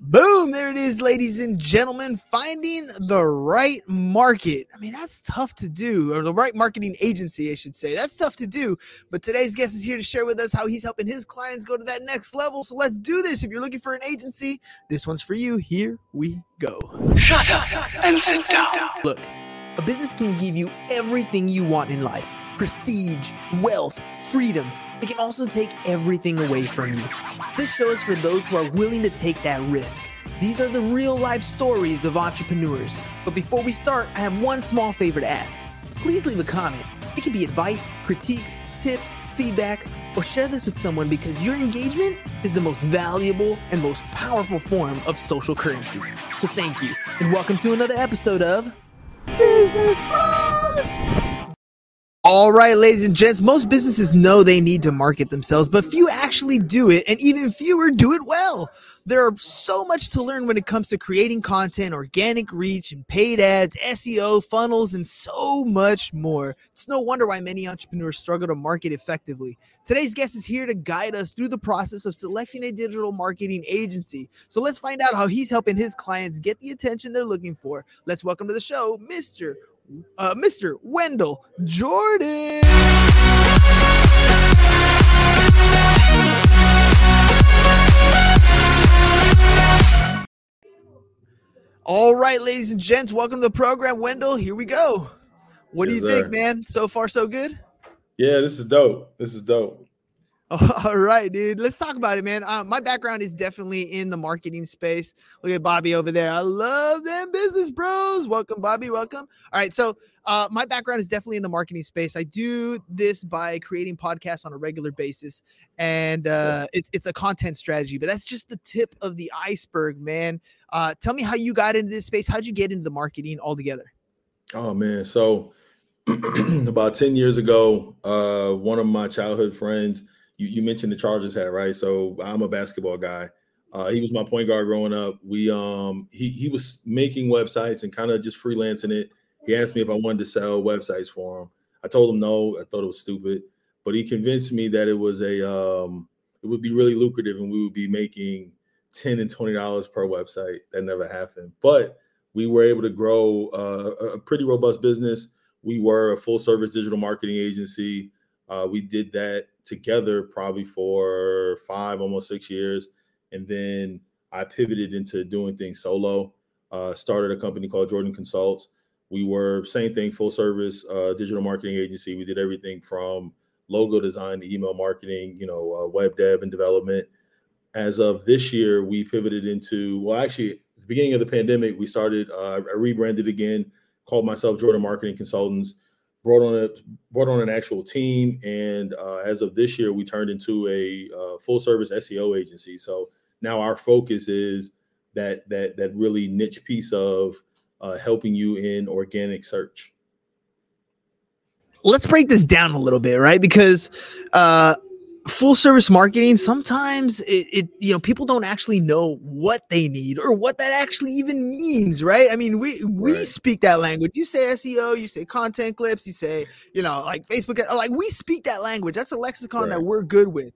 Boom, there it is, ladies and gentlemen. Finding the right market. I mean, that's tough to do, or the right marketing agency, I should say. That's tough to do. But today's guest is here to share with us how he's helping his clients go to that next level. So let's do this. If you're looking for an agency, this one's for you. Here we go. Shut up and sit down. Look, a business can give you everything you want in life prestige, wealth, freedom it can also take everything away from you. This show is for those who are willing to take that risk. These are the real life stories of entrepreneurs. But before we start, I have one small favor to ask. Please leave a comment. It can be advice, critiques, tips, feedback, or share this with someone because your engagement is the most valuable and most powerful form of social currency. So thank you, and welcome to another episode of Business Bros. All right, ladies and gents, most businesses know they need to market themselves, but few actually do it, and even fewer do it well. There are so much to learn when it comes to creating content, organic reach, and paid ads, SEO, funnels, and so much more. It's no wonder why many entrepreneurs struggle to market effectively. Today's guest is here to guide us through the process of selecting a digital marketing agency. So let's find out how he's helping his clients get the attention they're looking for. Let's welcome to the show, Mr uh, Mr. Wendell Jordan. All right, ladies and gents, welcome to the program. Wendell, here we go. What yes, do you sir. think, man? So far, so good? Yeah, this is dope. This is dope. All right, dude. Let's talk about it, man. Uh, my background is definitely in the marketing space. Look at Bobby over there. I love them business bros. Welcome, Bobby. Welcome. All right. So, uh, my background is definitely in the marketing space. I do this by creating podcasts on a regular basis, and uh, it's it's a content strategy. But that's just the tip of the iceberg, man. Uh, tell me how you got into this space. How'd you get into the marketing altogether? Oh man, so about ten years ago, uh, one of my childhood friends you, you mentioned the Chargers hat, right? So I'm a basketball guy. Uh, he was my point guard growing up. We um he he was making websites and kind of just freelancing it. He asked me if I wanted to sell websites for him. I told him no. I thought it was stupid, but he convinced me that it was a um it would be really lucrative and we would be making ten and twenty dollars per website. That never happened, but we were able to grow uh, a pretty robust business. We were a full service digital marketing agency. Uh, we did that together probably for five, almost six years. And then I pivoted into doing things solo. Uh, started a company called Jordan Consults. We were same thing, full service uh, digital marketing agency. We did everything from logo design to email marketing, you know, uh, web dev and development. As of this year, we pivoted into well, actually, the beginning of the pandemic, we started. Uh, I rebranded again, called myself Jordan Marketing Consultants brought on a brought on an actual team, and uh, as of this year, we turned into a uh, full service SEO agency. So now our focus is that that that really niche piece of uh, helping you in organic search. Let's break this down a little bit, right? Because uh, full service marketing sometimes it, it, you know people don't actually know what they need or what that actually even means right i mean we we right. speak that language you say seo you say content clips you say you know like facebook like we speak that language that's a lexicon right. that we're good with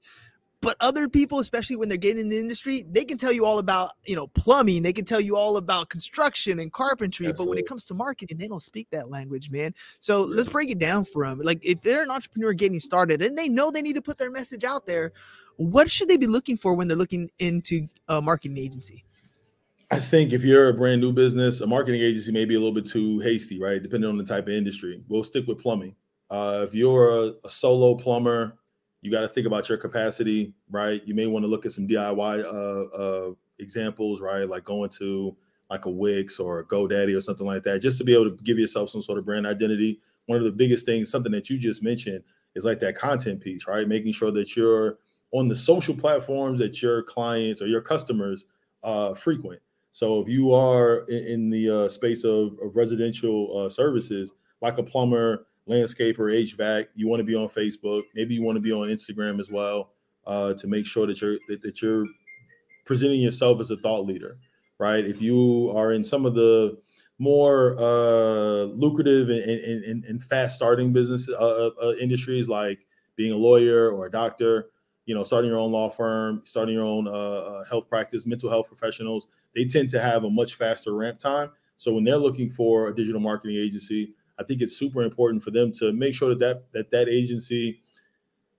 but other people especially when they're getting in the industry they can tell you all about you know plumbing they can tell you all about construction and carpentry Absolutely. but when it comes to marketing they don't speak that language man so let's break it down for them like if they're an entrepreneur getting started and they know they need to put their message out there what should they be looking for when they're looking into a marketing agency I think if you're a brand new business, a marketing agency may be a little bit too hasty, right? Depending on the type of industry. We'll stick with plumbing. Uh, if you're a, a solo plumber, you got to think about your capacity, right? You may want to look at some DIY uh, uh, examples, right? Like going to like a Wix or a GoDaddy or something like that, just to be able to give yourself some sort of brand identity. One of the biggest things, something that you just mentioned, is like that content piece, right? Making sure that you're on the social platforms that your clients or your customers uh, frequent. So if you are in, in the uh, space of, of residential uh, services, like a plumber, landscaper, HVAC. You want to be on Facebook. Maybe you want to be on Instagram as well uh, to make sure that you're that, that you're presenting yourself as a thought leader, right? If you are in some of the more uh, lucrative and, and, and, fast starting business uh, uh, uh, industries like being a lawyer or a doctor, you know, starting your own law firm, starting your own uh, uh, health practice, mental health professionals, they tend to have a much faster ramp time. So when they're looking for a digital marketing agency, I think it's super important for them to make sure that that that, that agency,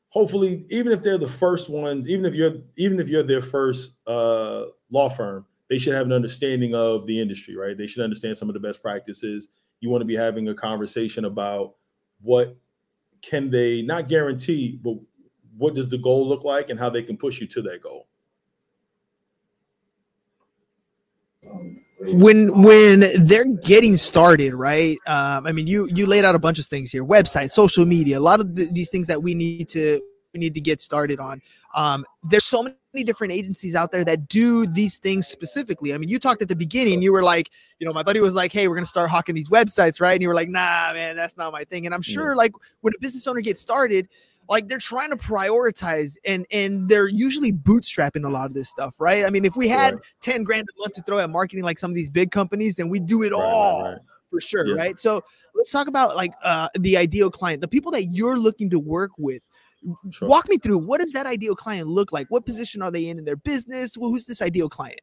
hopefully, even if they're the first ones, even if you're even if you're their first uh, law firm, they should have an understanding of the industry, right? They should understand some of the best practices. You want to be having a conversation about what can they not guarantee, but what does the goal look like and how they can push you to that goal. When when they're getting started right um, i mean you you laid out a bunch of things here website social media a lot of th- these things that we need to we need to get started on um, there's so many different agencies out there that do these things specifically i mean you talked at the beginning you were like you know my buddy was like hey we're gonna start hawking these websites right and you were like nah man that's not my thing and i'm sure yeah. like when a business owner gets started like they're trying to prioritize and and they're usually bootstrapping a lot of this stuff right? I mean if we had right. 10 grand a month to throw at marketing like some of these big companies then we do it right, all right, for sure yeah. right? So let's talk about like uh the ideal client the people that you're looking to work with. Sure. walk me through what does that ideal client look like? What position are they in in their business? Well, who's this ideal client?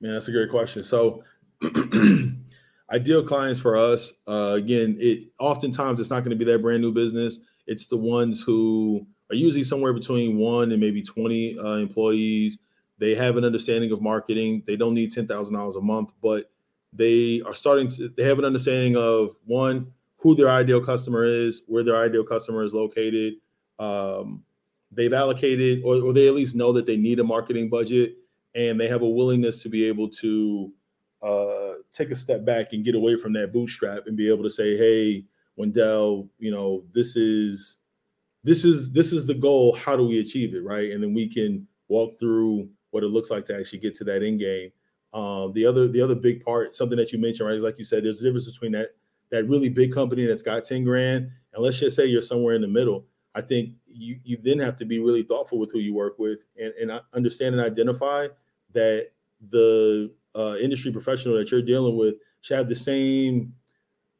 Man that's a great question. So ideal clients for us uh again it oftentimes it's not going to be that brand new business it's the ones who are usually somewhere between one and maybe 20 uh, employees. They have an understanding of marketing. They don't need $10,000 a month, but they are starting to, they have an understanding of one, who their ideal customer is, where their ideal customer is located. Um, they've allocated, or, or they at least know that they need a marketing budget, and they have a willingness to be able to uh, take a step back and get away from that bootstrap and be able to say, hey, Wendell, you know, this is this is this is the goal. How do we achieve it, right? And then we can walk through what it looks like to actually get to that end game. Um, the other the other big part, something that you mentioned, right, is like you said, there's a difference between that that really big company that's got 10 grand and let's just say you're somewhere in the middle. I think you you then have to be really thoughtful with who you work with and, and understand and identify that the uh, industry professional that you're dealing with should have the same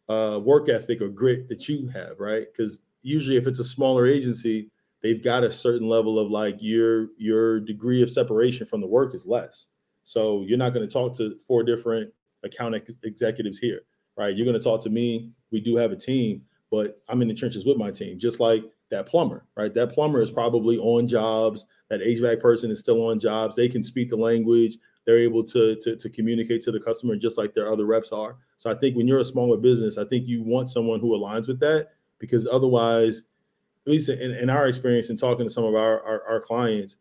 uh, work ethic or grit that you have, right? Because usually, if it's a smaller agency, they've got a certain level of like your your degree of separation from the work is less. So you're not going to talk to four different account ex- executives here, right? You're going to talk to me. We do have a team, but I'm in the trenches with my team, just like that plumber, right? That plumber is probably on jobs. That HVAC person is still on jobs. They can speak the language they're able to, to, to communicate to the customer just like their other reps are. So I think when you're a smaller business, I think you want someone who aligns with that because otherwise, at least in, in our experience in talking to some of our, our, our clients,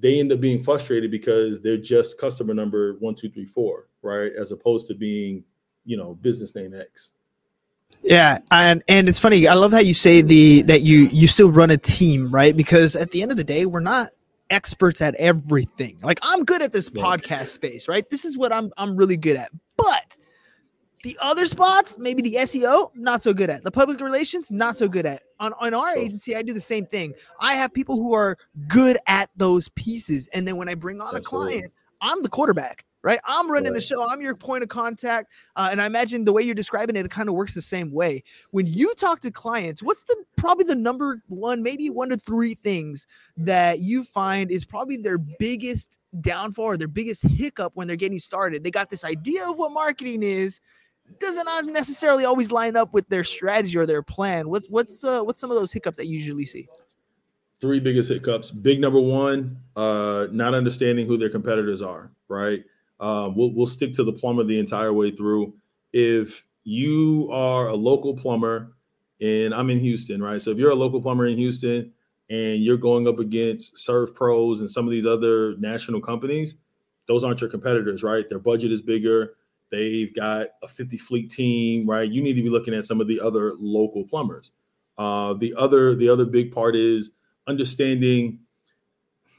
they end up being frustrated because they're just customer number one, two, three, four, right? As opposed to being, you know, business name X. Yeah, and and it's funny. I love how you say the that you you still run a team, right? Because at the end of the day, we're not experts at everything. Like I'm good at this podcast space, right? This is what I'm I'm really good at. But the other spots, maybe the SEO, not so good at. The public relations, not so good at. On on our agency, I do the same thing. I have people who are good at those pieces, and then when I bring on Absolutely. a client, I'm the quarterback right? I'm running right. the show. I'm your point of contact. Uh, and I imagine the way you're describing it, it kind of works the same way. When you talk to clients, what's the probably the number one, maybe one to three things that you find is probably their biggest downfall or their biggest hiccup when they're getting started? They got this idea of what marketing is. Doesn't necessarily always line up with their strategy or their plan. What, what's uh, what's some of those hiccups that you usually see? Three biggest hiccups. Big number one, uh, not understanding who their competitors are. Right, um, we'll, we'll stick to the plumber the entire way through. If you are a local plumber and I'm in Houston, right? So if you're a local plumber in Houston and you're going up against SERVPROs and some of these other national companies, those aren't your competitors, right? Their budget is bigger. They've got a 50 fleet team, right? You need to be looking at some of the other local plumbers. Uh, the other the other big part is understanding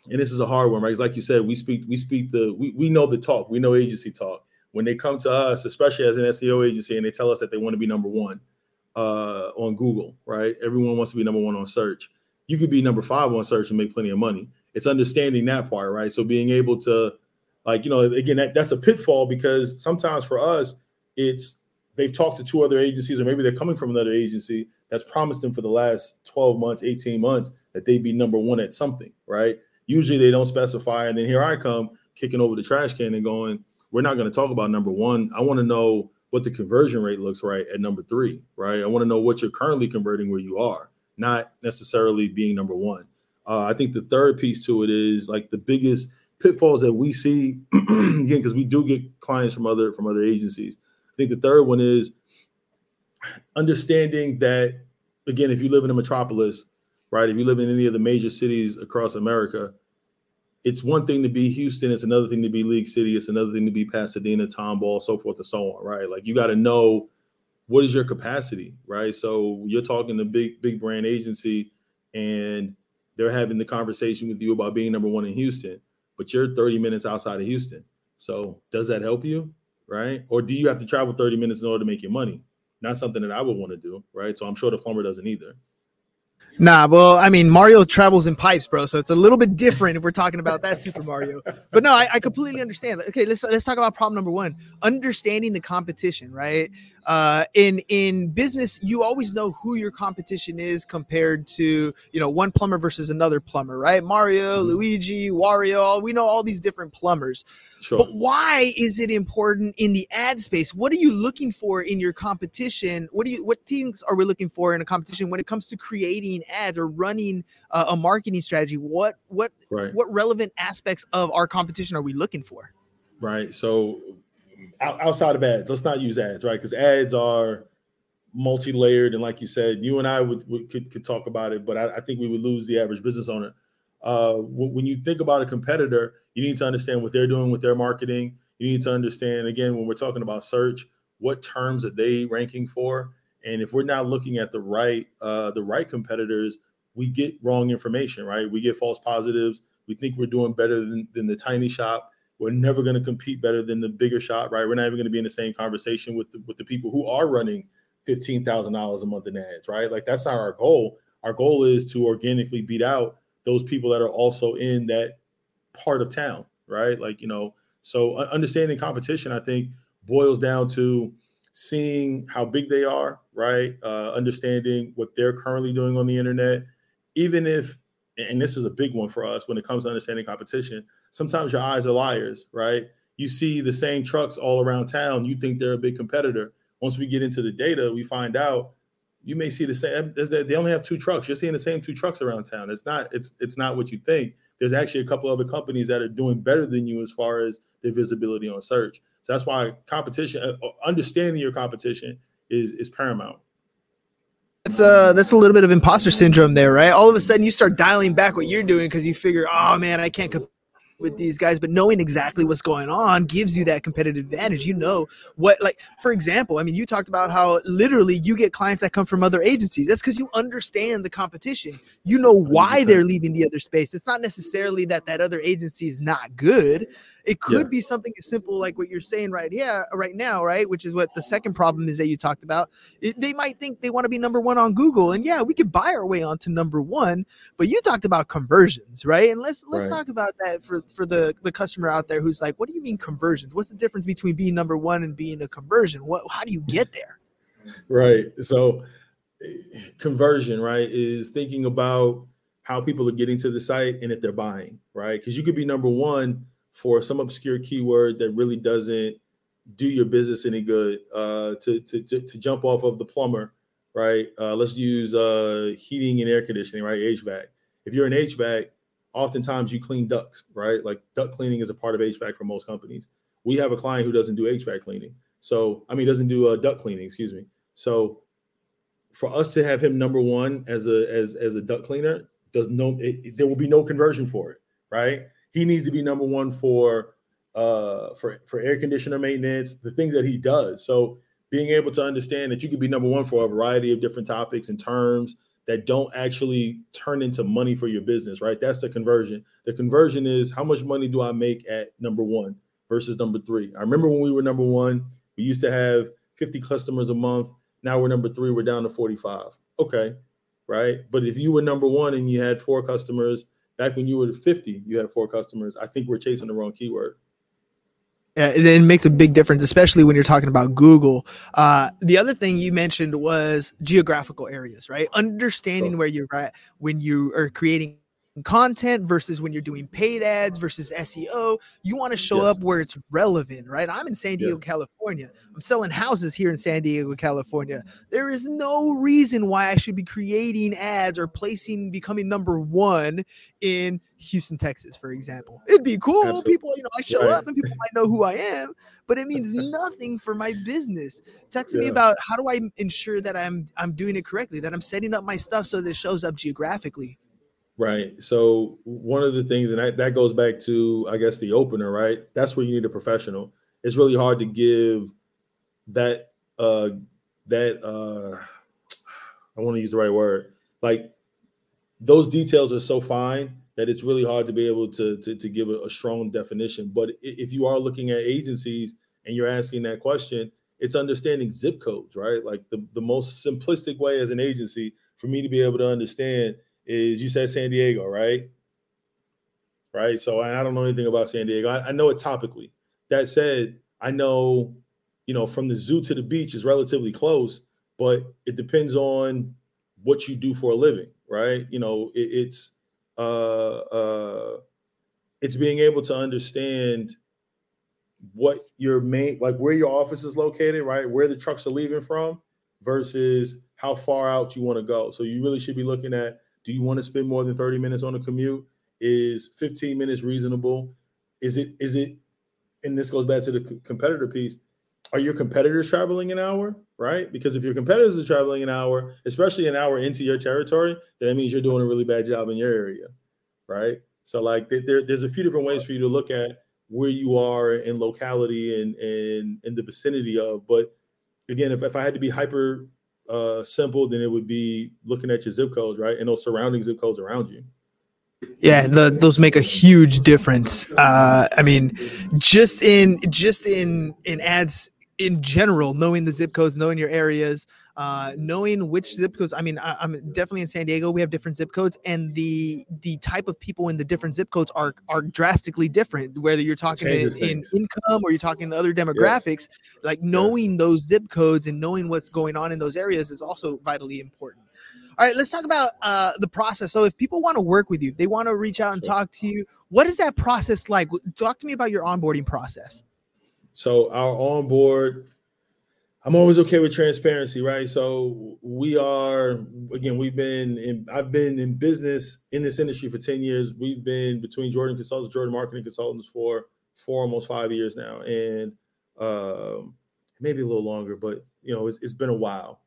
and this is a hard one, right? Because like you said, we speak, we speak the, we, we know the talk, we know agency talk. When they come to us, especially as an SEO agency, and they tell us that they want to be number one uh, on Google, right? Everyone wants to be number one on search. You could be number five on search and make plenty of money. It's understanding that part, right? So being able to, like, you know, again, that, that's a pitfall because sometimes for us, it's they've talked to two other agencies, or maybe they're coming from another agency that's promised them for the last 12 months, 18 months that they'd be number one at something, right? Usually they don't specify. And then here I come kicking over the trash can and going, we're not going to talk about number one. I want to know what the conversion rate looks right at number three, right? I want to know what you're currently converting where you are, not necessarily being number one. Uh, I think the third piece to it is like the biggest pitfalls that we see again because we do get clients from other from other agencies. I think the third one is understanding that again, if you live in a metropolis, right? If you live in any of the major cities across America, it's one thing to be Houston, it's another thing to be League City, it's another thing to be Pasadena, Tomball, so forth and so on, right? Like you got to know what is your capacity, right? So you're talking to big big brand agency, and they're having the conversation with you about being number one in Houston, but you're 30 minutes outside of Houston. So does that help you, right? Or do you have to travel 30 minutes in order to make your money? Not something that I would want to do, right? So I'm sure the plumber doesn't either. Nah, well, I mean, Mario travels in pipes, bro. So it's a little bit different if we're talking about that Super Mario. But no, I, I, completely understand. Okay, let's let's talk about problem number one: understanding the competition. Right? Uh, in in business, you always know who your competition is compared to you know one plumber versus another plumber. Right? Mario, mm-hmm. Luigi, Wario. We know all these different plumbers. Sure. But why is it important in the ad space? What are you looking for in your competition? What do you what things are we looking for in a competition when it comes to creating ads or running uh, a marketing strategy? What what right. what relevant aspects of our competition are we looking for? Right. So outside of ads, let's not use ads, right? Because ads are multi-layered, and like you said, you and I would, would could, could talk about it, but I, I think we would lose the average business owner uh, when you think about a competitor, you need to understand what they're doing with their marketing. You need to understand, again, when we're talking about search, what terms are they ranking for? And if we're not looking at the right uh, the right competitors, we get wrong information, right? We get false positives. We think we're doing better than, than the tiny shop. We're never going to compete better than the bigger shop, right? We're not even going to be in the same conversation with the, with the people who are running fifteen thousand dollars a month in ads, right? Like that's not our goal. Our goal is to organically beat out those people that are also in that part of town, right? Like, you know, so understanding competition, I think, boils down to seeing how big they are, right? Uh, understanding what they're currently doing on the internet, even if, and this is a big one for us when it comes to understanding competition. Sometimes your eyes are liars, right? You see the same trucks all around town, you think they're a big competitor. Once we get into the data, we find out you may see the same. They only have two trucks. You're seeing the same two trucks around town. It's not. It's it's not what you think. There's actually a couple other companies that are doing better than you as far as their visibility on search. So that's why competition, uh, uh, understanding your competition, is is paramount. That's uh that's a little bit of imposter syndrome there, right? All of a sudden you start dialing back what you're doing because you figure, oh man, I can't with these guys, but knowing exactly what's going on gives you that competitive advantage. You know what, like, for example, I mean, you talked about how literally you get clients that come from other agencies. That's because you understand the competition. You know why they are leaving the other space. It's not necessarily that that other agency is not good. It could yeah. be something as simple like what you're saying right here, right now, right? Which is what the second problem is that you talked about. It, they might think they want to be number one on Google, and yeah, we could buy our way onto number one. But you talked about conversions, right? And let's let's right. talk about that for for the the customer out there who's like, what do you mean conversions? What's the difference between being number one and being a conversion? What how do you get there? Right. So conversion, right, is thinking about how people are getting to the site and if they're buying, right? Because you could be number one for some obscure keyword that really doesn't do your business any good uh, to, to, to, to, jump off of the plumber, right? Uh, let's use uh, heating and air conditioning, right? HVAC. If you're an HVAC, oftentimes you clean ducts, right? Like duct cleaning is a part of HVAC for most companies. We have a client who doesn't do HVAC cleaning. So, I mean, doesn't do uh, duct cleaning, excuse me. So, for us to have him number one as a as as a duct cleaner does no it, there will be no conversion for it, right? He needs to be number one for uh for for air conditioner maintenance, the things that he does. So being able to understand that you could be number one for a variety of different topics and terms that don't actually turn into money for your business, right? That's the conversion. The conversion is how much money do I make at number one versus number three? I remember when we were number one, we used to have 50 customers a month. Now we're number three, we're down to 45. Okay, right? But if you were number one and you had four customers Back when you were 50, you had four customers. I think we're chasing the wrong keyword. Yeah, it, it makes a big difference, especially when you're talking about Google. Uh, the other thing you mentioned was geographical areas, right? Understanding where you're at when you are creating content versus when you're doing paid ads versus SEO. You want to show yes. up where it's relevant, right? I'm in San Diego, yeah. California. I'm selling houses here in San Diego, California. There is no reason why I should be creating ads or placing becoming number one in Houston, Texas, for example. It'd be cool. Absolutely. People, you know, I show right. up and people might know who I am, but it means nothing for my business. Talk to yeah. me about how do I ensure that I'm I'm doing it correctly, that I'm setting up my stuff so that it shows up geographically. Right. So one of the things, and that, that goes back to, I guess, the opener, right? That's where you need a professional. It's really hard to give that uh that uh I want to use the right word. Like those details are so fine that it's really hard to be able to to, to give a, a strong definition. But if you are looking at agencies and you're asking that question, it's understanding zip codes, right? Like the, the most simplistic way as an agency for me to be able to understand is you said San Diego, right? Right. So I don't know anything about San Diego. I, I know it topically. That said, I know, you know, from the zoo to the beach is relatively close, but it depends on what you do for a living, right? You know, it, it's uh uh it's being able to understand what your main like where your office is located, right? Where the trucks are leaving from versus how far out you want to go. So you really should be looking at do you want to spend more than 30 minutes on a commute? Is 15 minutes reasonable? Is it is it and this goes back to the competitor piece. Are your competitors traveling an hour? Right? Because if your competitors are traveling an hour, especially an hour into your territory, then that means you're doing a really bad job in your area. Right. So like there, there's a few different ways for you to look at where you are in locality and in the vicinity of. But again, if, if I had to be hyper uh, simple, then it would be looking at your zip codes, right, and those surrounding zip codes around you. Yeah, the, those make a huge difference. Uh, I mean, just in just in in ads in general, knowing the zip codes, knowing your areas, uh, knowing which zip codes. I mean, I, am definitely in San Diego. We have different zip codes, and the the type of people in the different zip codes are are drastically different. Whether you're talking in, in, income or you're talking other demographics, yes. like knowing yes. those zip codes and knowing what's going on in those areas is also vitally important. All right, let's talk about uh, the process. So, if people want to work with you, they want to reach out and sure. talk to you. What is that process like? Talk to me about your onboarding process. So, our onboard I'm always okay with transparency, right? So we are again, we've been in I've been in business in this industry for 10 years. We've been between Jordan Consultants, Jordan Marketing Consultants for four almost five years now. And um, maybe a little longer, but you know, it's, it's been a while.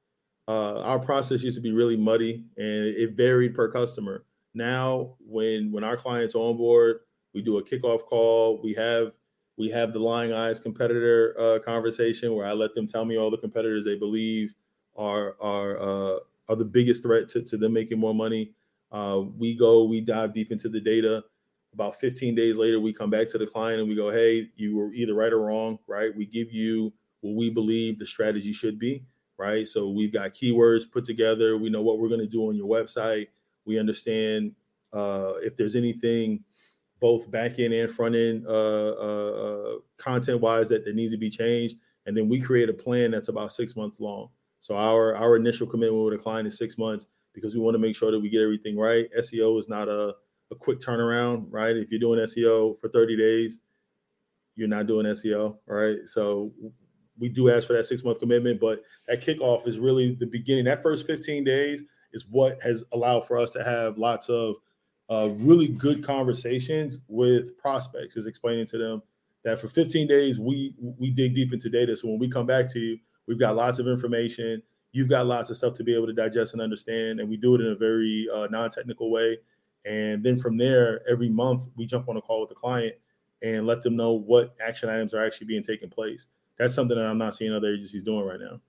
Uh, our process used to be really muddy and it varied per customer. Now, when when our clients on board, we do a kickoff call. We have we have the lying eyes competitor uh, conversation where I let them tell me all the competitors they believe are are uh, are the biggest threat to, to them making more money. Uh, we go, we dive deep into the data. About 15 days later, we come back to the client and we go, "Hey, you were either right or wrong, right? We give you what we believe the strategy should be, right? So we've got keywords put together. We know what we're going to do on your website. We understand uh, if there's anything both back end and front end uh, uh, uh content wise that, that needs to be changed. And then we create a plan that's about six months long. So our our initial commitment with a client is six months because we want to make sure that we get everything right. SEO is not a, a quick turnaround, right? If you're doing SEO for 30 days, you're not doing SEO, right? So we do ask for that six month commitment, but that kickoff is really the beginning. That first 15 days is what has allowed for us to have lots of uh, really good conversations with prospects. Is explaining to them that for 15 days we we dig deep into data. So when we come back to you we've got lots of information. You've got lots of stuff to be able to digest and understand and we do it in a very uh, non-technical way. And then from there every month we jump on a call with the client and let them know what action items are actually being taken place. That's something that i'm not seeing other agencies doing right now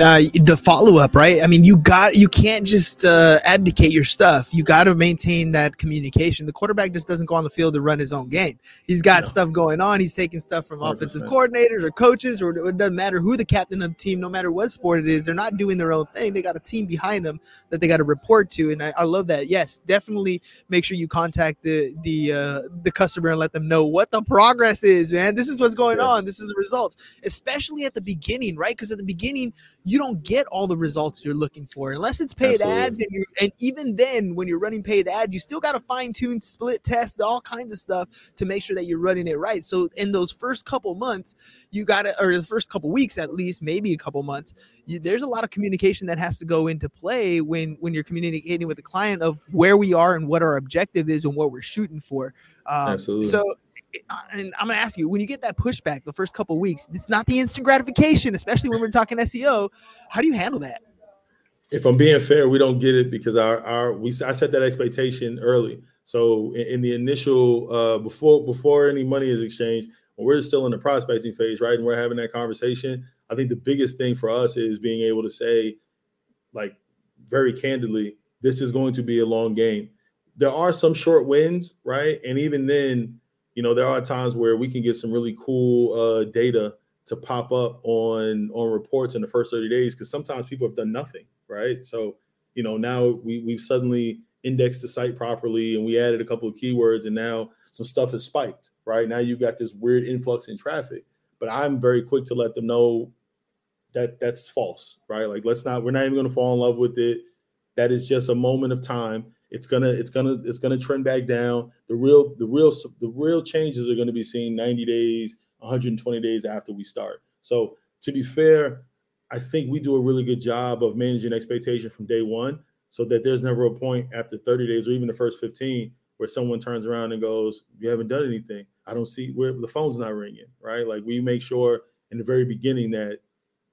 uh, the follow up, right? I mean, you got you can't just uh, abdicate your stuff. You got to maintain that communication. The quarterback just doesn't go on the field to run his own game. He's got no. stuff going on. He's taking stuff from 100%. offensive coordinators or coaches, or it doesn't matter who the captain of the team, no matter what sport it is. They're not doing their own thing. They got a team behind them that they got to report to, and I, I, love that. Yes, definitely make sure you contact the the uh, the customer and let them know what the progress is. Man, this is what's going yeah. on. This is the results, especially at the beginning, right? Because at the beginning you don't get all the results you're looking for unless it's paid Absolutely. ads and you and even then when you're running paid ads you still got to fine tune split test all kinds of stuff to make sure that you're running it right so in those first couple months you got to or the first couple weeks at least maybe a couple months you, there's a lot of communication that has to go into play when when you're communicating with the client of where we are and what our objective is and what we're shooting for um, Absolutely. so and I'm gonna ask you when you get that pushback the first couple weeks, it's not the instant gratification, especially when we're talking SEO. How do you handle that? If I'm being fair, we don't get it because our our we I set that expectation early. So in, in the initial uh, before before any money is exchanged, when we're still in the prospecting phase, right, and we're having that conversation, I think the biggest thing for us is being able to say, like, very candidly, this is going to be a long game. There are some short wins, right, and even then you know, there are times where we can get some really cool uh, data to pop up on on reports in the first 30 days because sometimes people have done nothing, right? So, you know, now we we've suddenly indexed the site properly and we added a couple of keywords and now some stuff has spiked, right? Now you've got this weird influx in traffic. But I'm very quick to let them know that that's false, right? Like let's not we're not even going to fall in love with it. That is just a moment of time it's gonna it's gonna it's gonna trend back down. The real the real the real changes are to be seen 90 days, 120 days after we start. So to be fair, I think we do a really good job of managing expectation from day one, so that there's never a point after 30 days or even the first 15 where someone turns around and goes, "You haven't done anything." I don't see where the phone's not ringing, right? Like we make sure in the very beginning that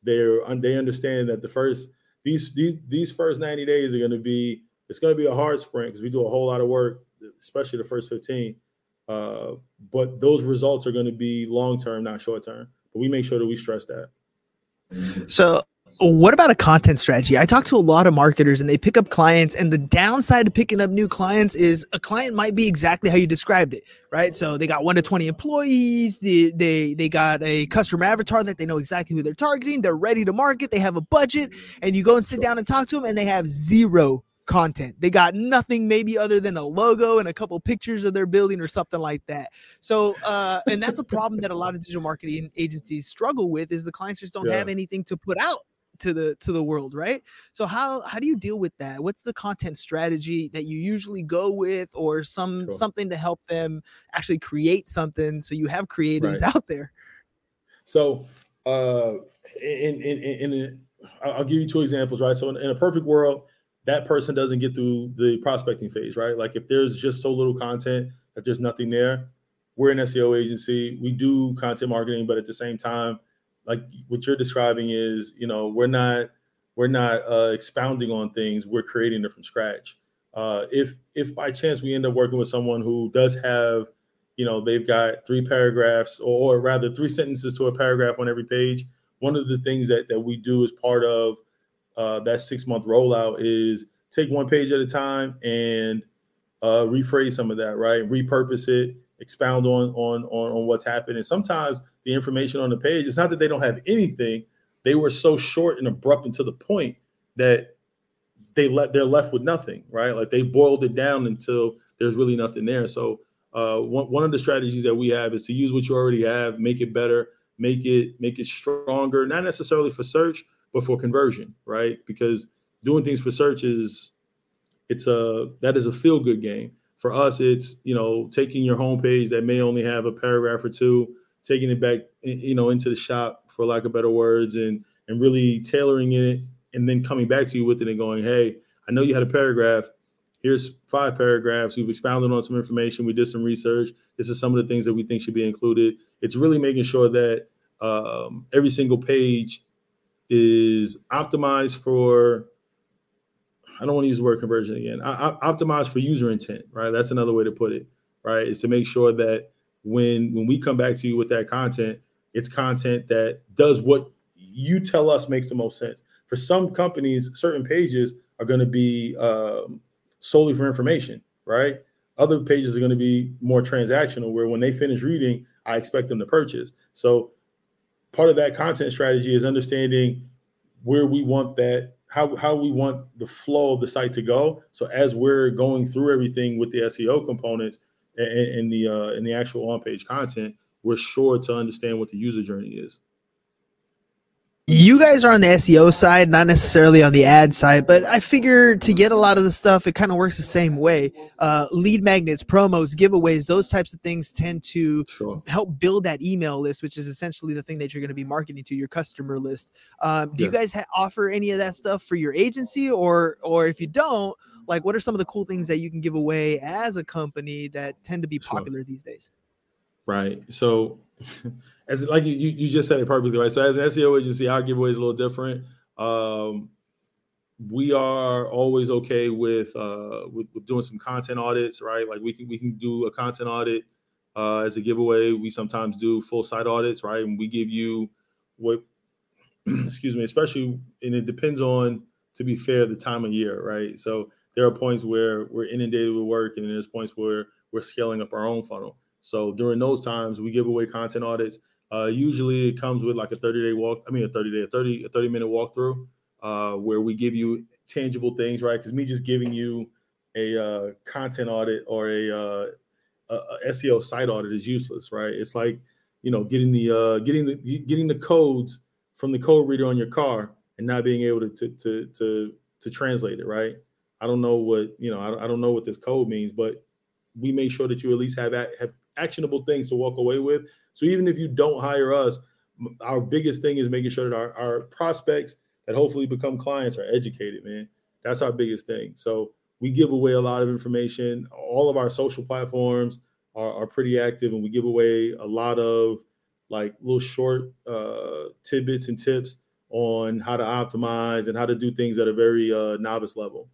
they're they understand that the first these these these first 90 days are going to be it's going to be a hard sprint because we do a whole lot of work, especially the first 15. Uh, but those results are going to be long term, not short term. But we make sure that we stress that. So, what about a content strategy? I talk to a lot of marketers and they pick up clients, and the downside of picking up new clients is a client might be exactly how you described it, right? So they got one to twenty employees, they they they got a customer avatar that they know exactly who they're targeting, they're ready to market, they have a budget, and you go and sit down and talk to them, and they have zero content. They got nothing maybe other than a logo and a couple pictures of their building or something like that. So, uh, and that's a problem that a lot of digital marketing agencies struggle with is the clients just don't yeah. have anything to put out to the to the world, right? So how how do you deal with that? What's the content strategy that you usually go with or some sure. something to help them actually create something so you have creatives right. out there? So, uh in in in, in I'll give you two examples, right? So in, in a perfect world, that person doesn't get through the prospecting phase, right? Like if there's just so little content that there's nothing there, we're an SEO agency. We do content marketing, but at the same time, like what you're describing is, you know, we're not we're not uh, expounding on things. We're creating it from scratch. Uh, if if by chance we end up working with someone who does have, you know, they've got three paragraphs or, or rather three sentences to a paragraph on every page. One of the things that that we do as part of uh, that six month rollout is take one page at a time and uh, rephrase some of that, right? Repurpose it, expound on on on, on what's happened. And sometimes the information on the page, it's not that they don't have anything; they were so short and abrupt and to the point that they let they're left with nothing, right? Like they boiled it down until there's really nothing there. So uh, one one of the strategies that we have is to use what you already have, make it better, make it make it stronger, not necessarily for search, but for conversion, right? Because doing things for search is it's a that is a feel good game. For us, it's you know taking your homepage that may only have a paragraph or two, taking it back you know into the shop for lack of better words, and and really tailoring it, and then coming back to you with it and going, hey, I know you had a paragraph. Here's five paragraphs. We've expounded on some information. We did some research. This is some of the things that we think should be included. It's really making sure that um, every single page is optimized for I don't want to use the word conversion again. I, I, optimized for user intent, right? That's another way to put it, right? Is to make sure that when when we come back to you with that content, it's content that does what you tell us makes the most sense. For some companies, certain pages are going to be um, solely for information, right? Other pages are going to be more transactional, where when they finish reading, I expect them to purchase. So part of that content strategy is understanding where we want that how how we want the flow of the site to go. So as we're going through everything with the SEO components and, and the uh, and the actual on page content, we're sure to understand what the user journey is you guys are on the SEO side, not necessarily on the ad side, but I figure to get a lot of the stuff, it kind of works the same way. Uh, lead magnets, promos, giveaways, those types of things tend to sure. help build that email list, which is essentially the thing that you're going to be marketing to your customer list. Um, do yeah. you guys ha- offer any of that stuff for your agency, or or if you don't, like what are some of the cool things that you can give away as a company that tend to be popular sure. these days? Right. So as like you, you just said it perfectly right. So as an SEO agency, our giveaway is a little different. Um, we are always okay with, uh, with, with doing some content audits, right? Like we can we can do a content audit uh, as a giveaway. We sometimes do full site audits, right? And we give you what, excuse me, especially and it depends on to be fair the time of year, right? So there are points where we're inundated with work, and there's points where we're scaling up our own funnel. So during those times, we give away content audits. Uh, usually, it comes with like a 30 day walk. I mean, a 30 day, a 30 a 30 minute walkthrough, uh, where we give you tangible things, right? Because me just giving you a uh, content audit or a, uh, a, SEO site audit is useless, right? It's like you know getting the uh, getting the getting the codes from the code reader on your car and not being able to to to to, to translate it, right? I don't know what you know. I, I don't know what this code means, but we make sure that you at least have have actionable things to walk away with. So even if you don't hire us, our biggest thing is making sure that our, our prospects that hopefully become clients are educated, man. That's our biggest thing. So we give away a lot of information. All of our social platforms are, are pretty active, and we give away a lot of like little short uh, tidbits and tips on how to optimize and how to do things at a very uh, novice level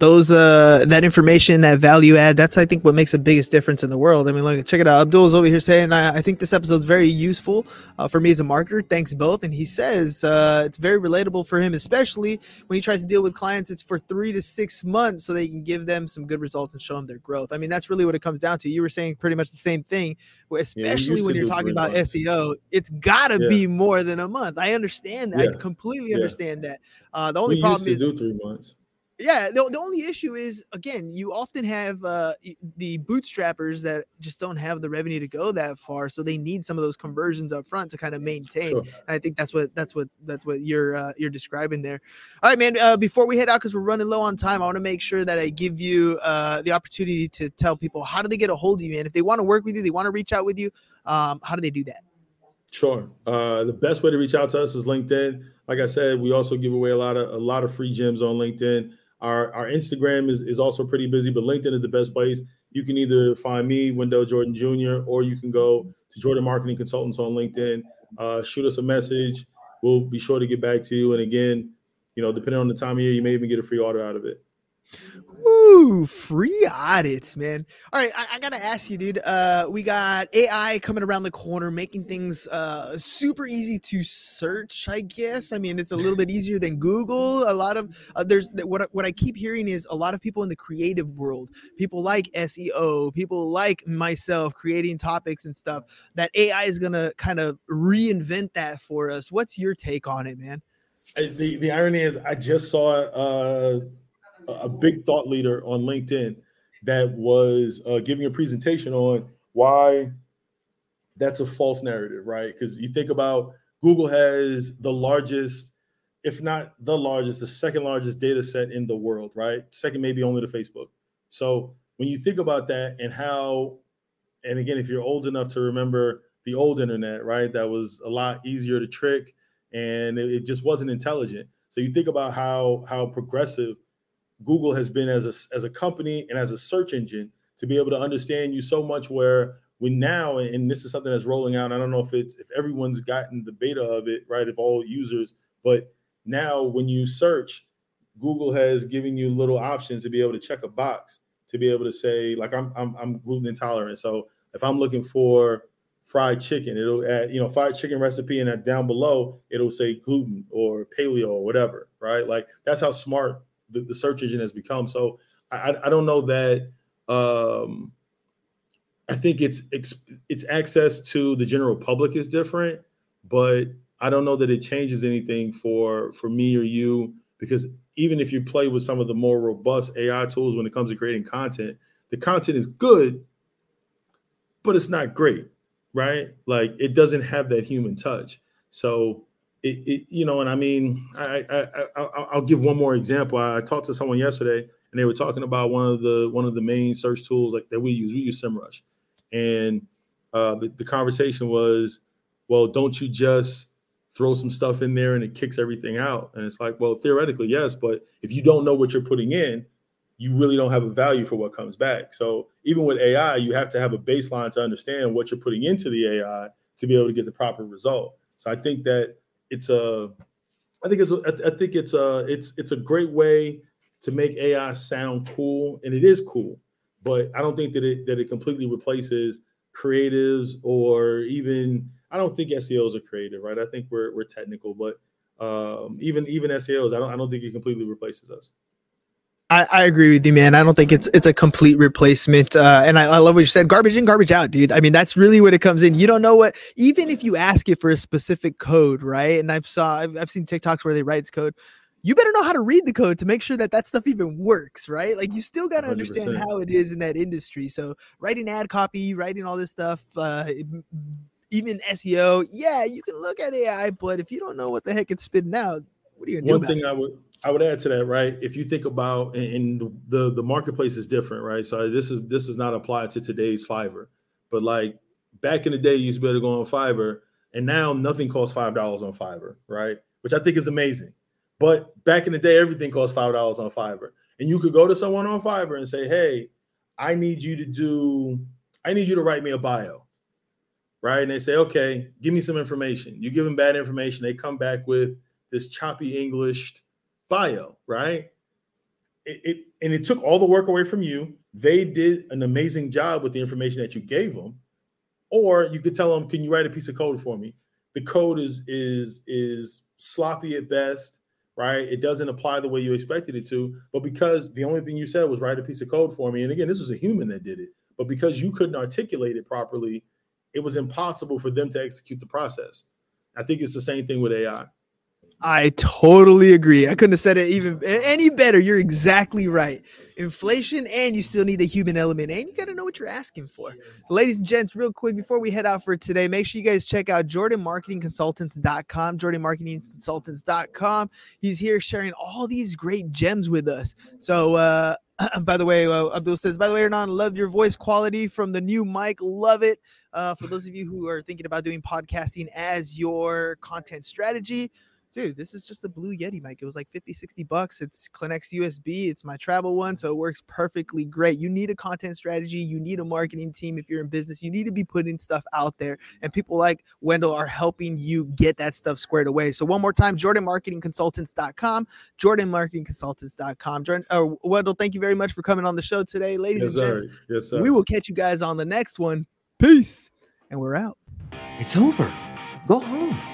those uh that information that value add that's i think what makes the biggest difference in the world. I mean look check it out. Abdul's over here saying i, I think this episode is very useful uh, for me as a marketer. Thanks both. And he says uh, it's very relatable for him especially when he tries to deal with clients it's for three to six months so they can give them some good results and show them their growth. I mean that's really what it comes down to. You were saying pretty much the same thing especially yeah, when you're talking about months. seo it's gotta yeah. be more than a month. I understand that. Yeah. i completely understand that. Uh, the only we problem is do three months yeah the, the only issue is again you often have uh, the bootstrappers that just don't have the revenue to go that far so they need some of those conversions up front to kind of maintain sure. and i think that's what that's what that's what you're uh, you're describing there all right man uh, before we head out because we're running low on time i want to make sure that i give you uh, the opportunity to tell people how do they get a hold of you man if they want to work with you they want to reach out with you um, how do they do that Sure. Uh, the best way to reach out to us is LinkedIn. Like I said, we also give away a lot of a lot of free gems on LinkedIn. Our, our Instagram is, is also pretty busy, but LinkedIn is the best place. You can either find me, Wendell Jordan Jr., or you can go to Jordan Marketing Consultants on LinkedIn. Uh, shoot us a message. We'll be sure to get back to you. And again, you know, depending on the time of year, you may even get a free order out of it. Ooh, free audits, man. All right, I, I, gotta ask you, dude. Uh, we got AI coming around the corner, making things uh super easy to search. I guess. I mean, it's a little bit easier than Google. A lot of uh, there's what what I keep hearing is a lot of people in the creative world, people like SEO, people like myself, creating topics and stuff. That AI is gonna kind of reinvent that for us. What's your take on it, man? The the irony is, I just saw uh a big thought leader on LinkedIn that was uh, giving a presentation on why that's a false narrative, right? Because you think about Google has the largest, if not the largest, the second largest data set in the world, right? Second, maybe only to Facebook. So when you think about that and how, and again, if you're old enough to remember the old internet, right, that was a lot easier to trick and it, it just wasn't intelligent. So you think about how how progressive Google has been as a as a company and as a search engine to be able to understand you so much where we now and this is something that's rolling out. I don't know if it's if everyone's gotten the beta of it, right? If all users, but now when you search, Google has given you little options to be able to check a box to be able to say like I'm I'm, I'm gluten intolerant. So if I'm looking for fried chicken. It'll add, you know, fried chicken recipe, and down below it'll say gluten or paleo or whatever, right? Like that's how smart the, the search engine has become. So I, I don't know that. Um, I think it's it's access to the general public is different, but I don't know that it changes anything for for me or you because even if you play with some of the more robust AI tools when it comes to creating content, the content is good, but it's not great, right? Like it doesn't have that human touch. So it, it you know, and I mean, I, I, I will give one more example. I talked to someone yesterday, and they were talking about one of the one of the main search tools like that we use. We use SEMrush, and uh, the, the conversation was, well, don't you just throw some stuff in there and it kicks everything out? And it's like, well, theoretically, yes, but if you don't know what you're putting in, you really don't have a value for what comes back. So even with AI, you have to have a baseline to understand what you're putting into the AI to be able to get the proper result. So I think that it's a, I think it's, a, I think it's a, it's, it's a great way to make AI sound cool, and it is cool. But I don't think that it that it completely replaces creatives or even I don't think SEOs are creative, right? I think we're we're technical, but um, even even SEOs, I don't I don't think it completely replaces us. I, I, agree with you, man. I don't think it's it's a complete replacement. Uh, and I, I, love what you said. Garbage in, garbage out, dude. I mean, that's really what it comes in. You don't know what, even if you ask it for a specific code, right? And I've saw I've, I've seen TikToks where they write code. You better know how to read the code to make sure that that stuff even works, right? Like you still got to understand how it is in that industry. So writing ad copy, writing all this stuff, uh, even SEO, yeah, you can look at AI, but if you don't know what the heck it's spitting out, what are you gonna One thing? I would I would add to that, right? If you think about and the the marketplace is different, right? So this is this is not applied to today's Fiverr, but like back in the day, you used to be able to go on Fiverr, and now nothing costs five dollars on Fiverr, right? Which I think is amazing. But back in the day, everything cost five dollars on Fiverr, and you could go to someone on Fiverr and say, "Hey, I need you to do, I need you to write me a bio." Right? And they say, "Okay, give me some information." You give them bad information, they come back with this choppy English bio, right? It, it, and it took all the work away from you. They did an amazing job with the information that you gave them. Or you could tell them, "Can you write a piece of code for me?" The code is is is sloppy at best, right? It doesn't apply the way you expected it to. But because the only thing you said was write a piece of code for me, and again, this was a human that did it. But because you couldn't articulate it properly, it was impossible for them to execute the process. I think it's the same thing with AI. I totally agree. I couldn't have said it even any better. You're exactly right. Inflation, and you still need the human element, and you got to know what you're asking for. Ladies and gents, real quick before we head out for today, make sure you guys check out JordanMarketingConsultants.com. JordanMarketingConsultants.com. He's here sharing all these great gems with us. So, uh, by the way, uh, Abdul says, by the way, Hernan, love your voice quality from the new mic. Love it. Uh, for those of you who are thinking about doing podcasting as your content strategy, dude, this is just a blue Yeti mic. It was like 50, 60 bucks. It's Clinex USB. It's my travel one. So it works perfectly great. You need a content strategy. You need a marketing team. If you're in business, you need to be putting stuff out there. And people like Wendell are helping you get that stuff squared away. So one more time, JordanMarketingConsultants.com, JordanMarketingConsultants.com. Jordan, uh, Wendell, thank you very much for coming on the show today. Ladies yes, and gents, yes, sir. we will catch you guys on the next one. Peace. And we're out. It's over. Go home.